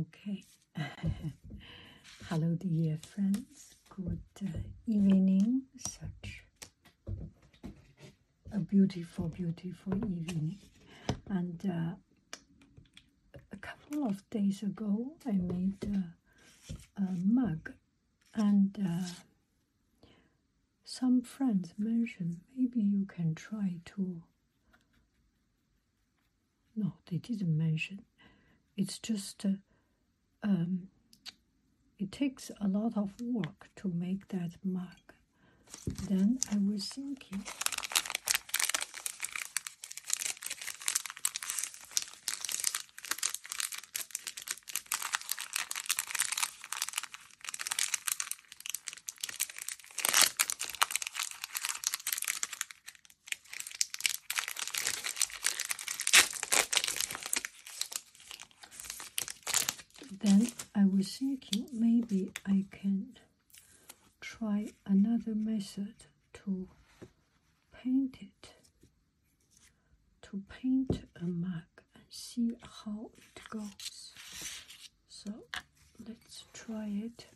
Okay. Hello, dear friends. Good uh, evening. Such a beautiful, beautiful evening. And uh, a couple of days ago, I made uh, a mug, and uh, some friends mentioned maybe you can try to. No, they didn't mention. It's just. Uh, um, it takes a lot of work to make that mug. Then I was thinking, then I was thinking maybe I can try another method to paint it, to paint a mug and see how it goes. So let's try it.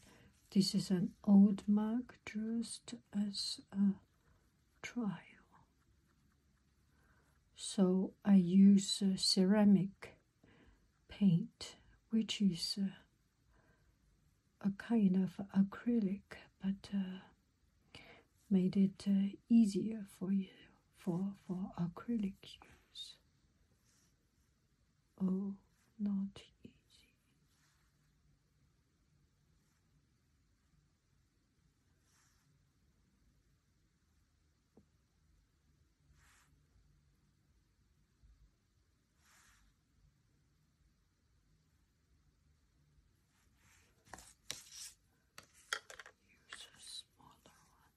This is an old mug just as a trial. So I use uh, ceramic paint which is uh, a kind of acrylic, but uh, made it uh, easier for you for for acrylic use. Oh, not easy. Use a smaller one.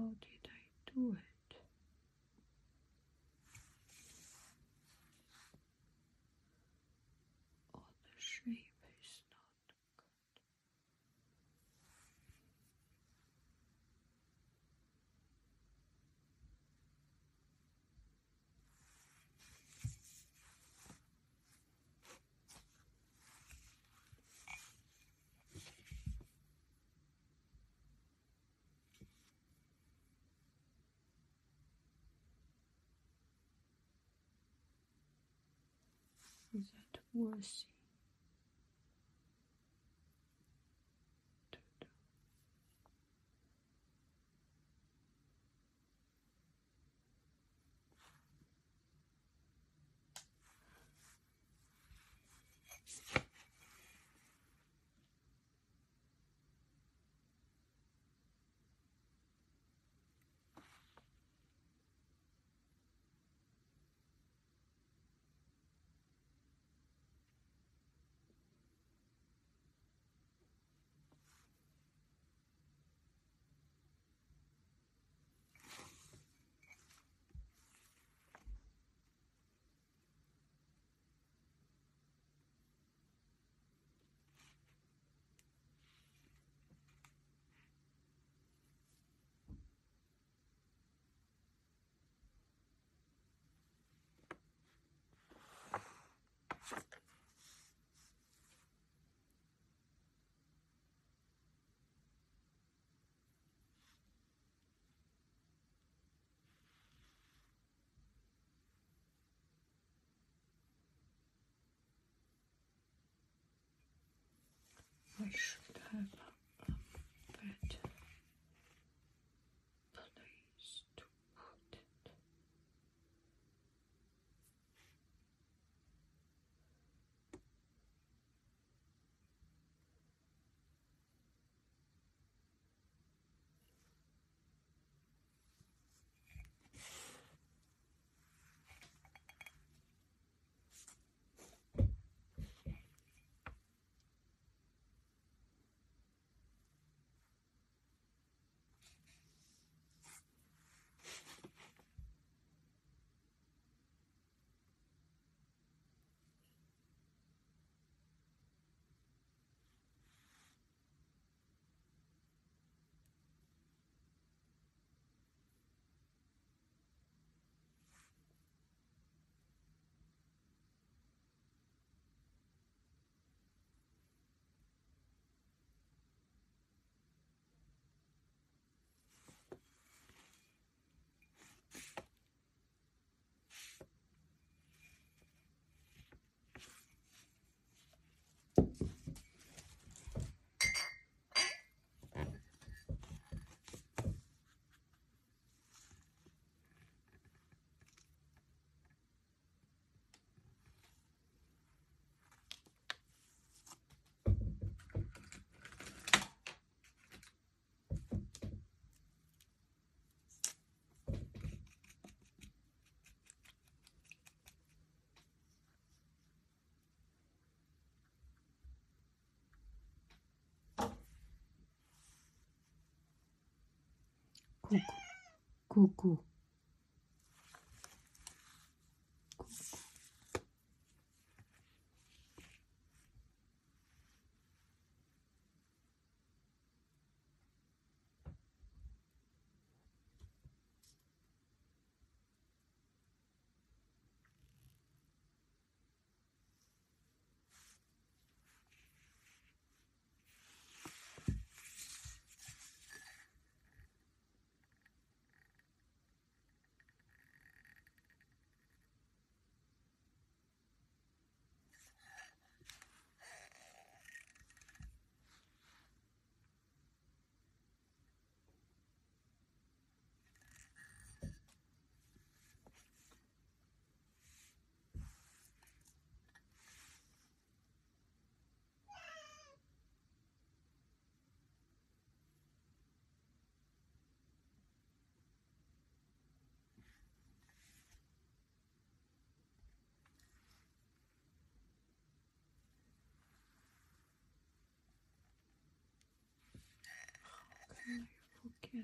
How did I do it? Oh, the shape is not good. Is that worthy? I Ку-ку. Ку-ку. I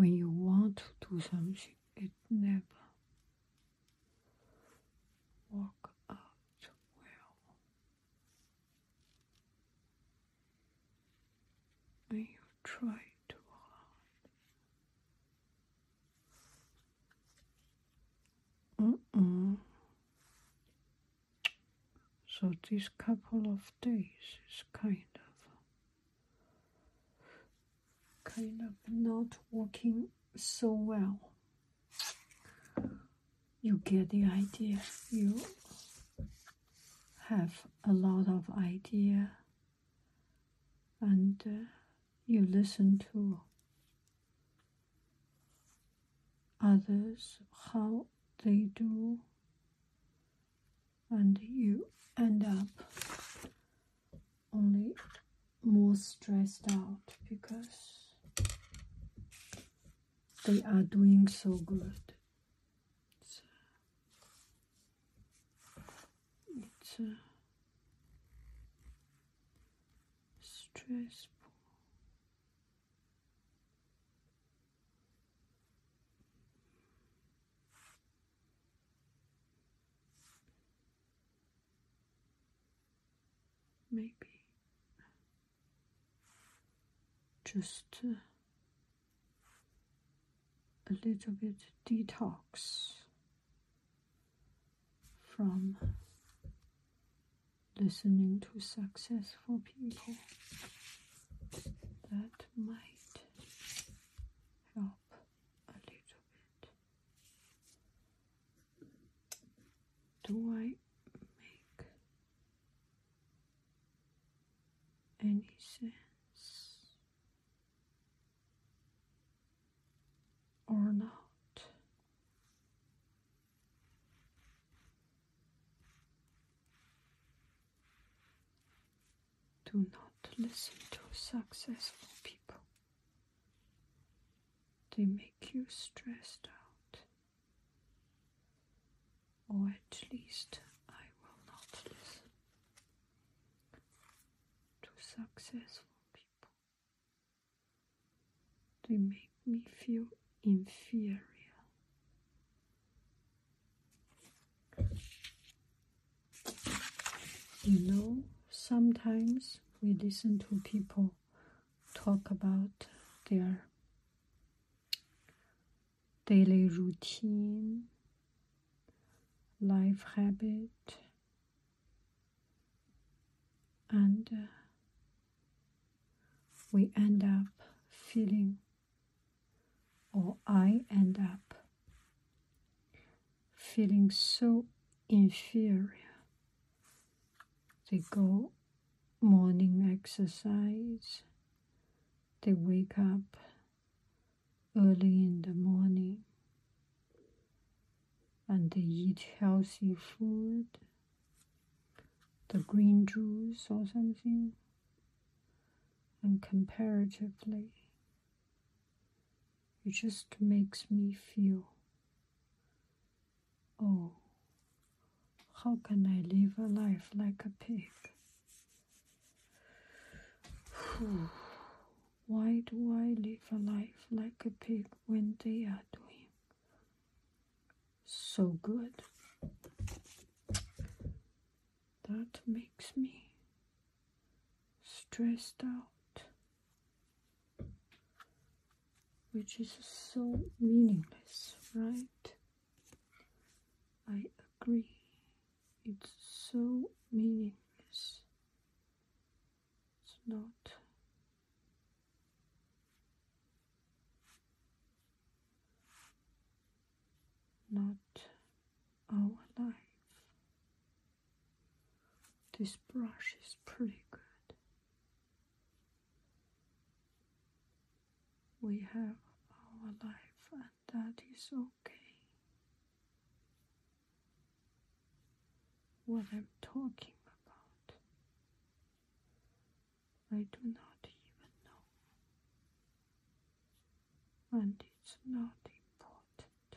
when you want to do something, it never work out well. When you try too hard. Mm-mm. So this couple of days is kind of kind of not working so well. You get the idea. You have a lot of idea and uh, you listen to others how they do and you end up only more stressed out because they are doing so good. It's, it's uh, stressful. Maybe just uh, a little bit detox from listening to successful people. That might help a little bit. Do I make any sense? or not. Do not listen to successful people. They make you stressed out. Or at least I will not listen to successful people. They make me feel inferior. You know, sometimes we listen to people talk about their daily routine, life habit, and uh, we end up feeling or I end up feeling so inferior. They go morning exercise, they wake up early in the morning and they eat healthy food, the green juice or something, and comparatively it just makes me feel, oh, how can I live a life like a pig? Why do I live a life like a pig when they are doing so good? That makes me stressed out. which is so meaningless, right? I agree. It's so meaningless. It's not. Not our life. This brush is pretty good. we have our life, and that is okay. What I'm talking about, I do not even know, and it's not important.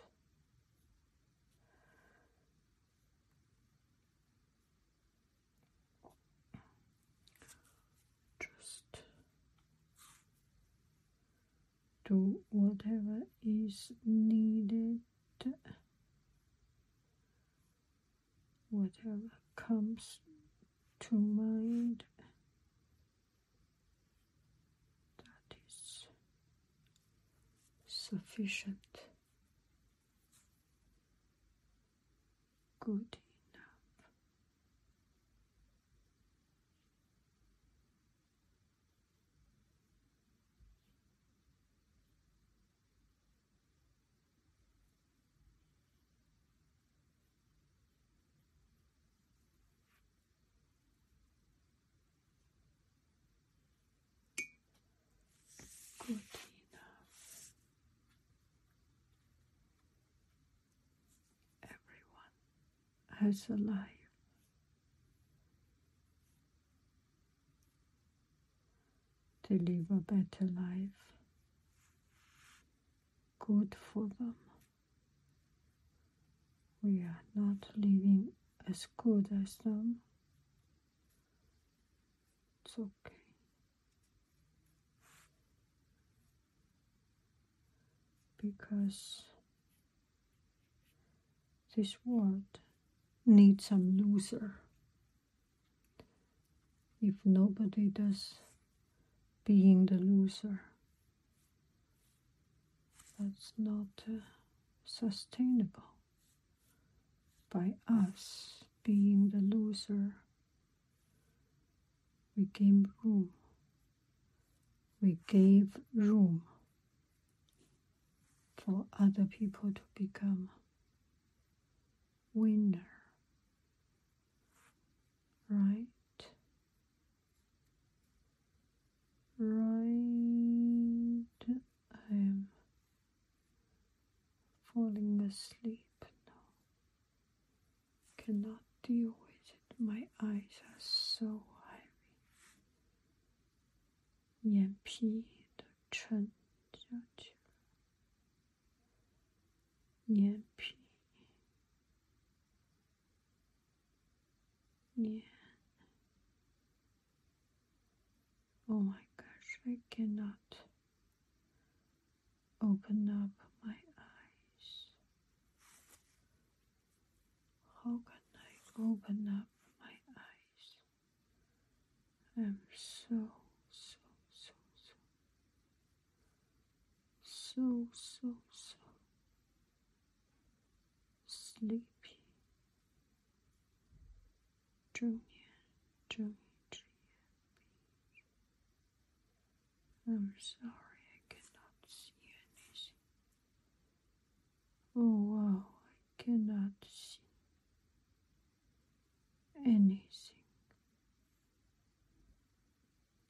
Just do whatever is needed, whatever comes to mind. That is sufficient. Good Everyone has a life. They live a better life. Good for them. We are not living as good as them. It's okay. Because this world needs some loser. If nobody does being the loser, that's not uh, sustainable. By us being the loser, we gave room. We gave room for other people to become winner Right? Right. I am falling asleep now. Cannot deal with it. My eyes are so heavy. 眼皮都沉下去了。眼皮，眼。 I cannot open up my eyes. How can I open up my eyes? I'm so, so, so, so, so, so, so sleepy. 睁 I'm sorry, I cannot see anything. Oh wow, I cannot see anything.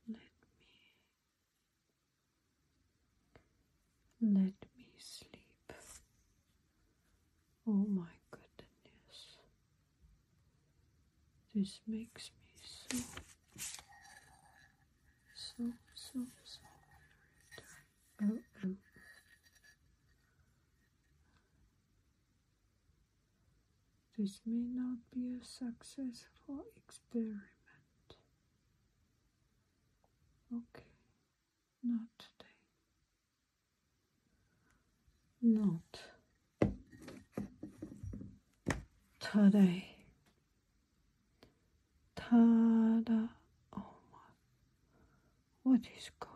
Let me let me sleep. Oh my goodness. This makes me so so so. Oh, oh. This may not be a successful experiment. Okay, not today. Not today. Ta-da. What is going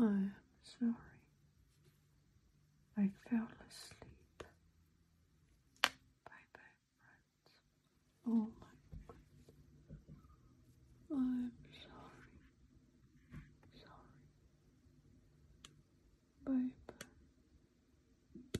I am sorry. I fell asleep. Bye bye, friends. Oh my God. I am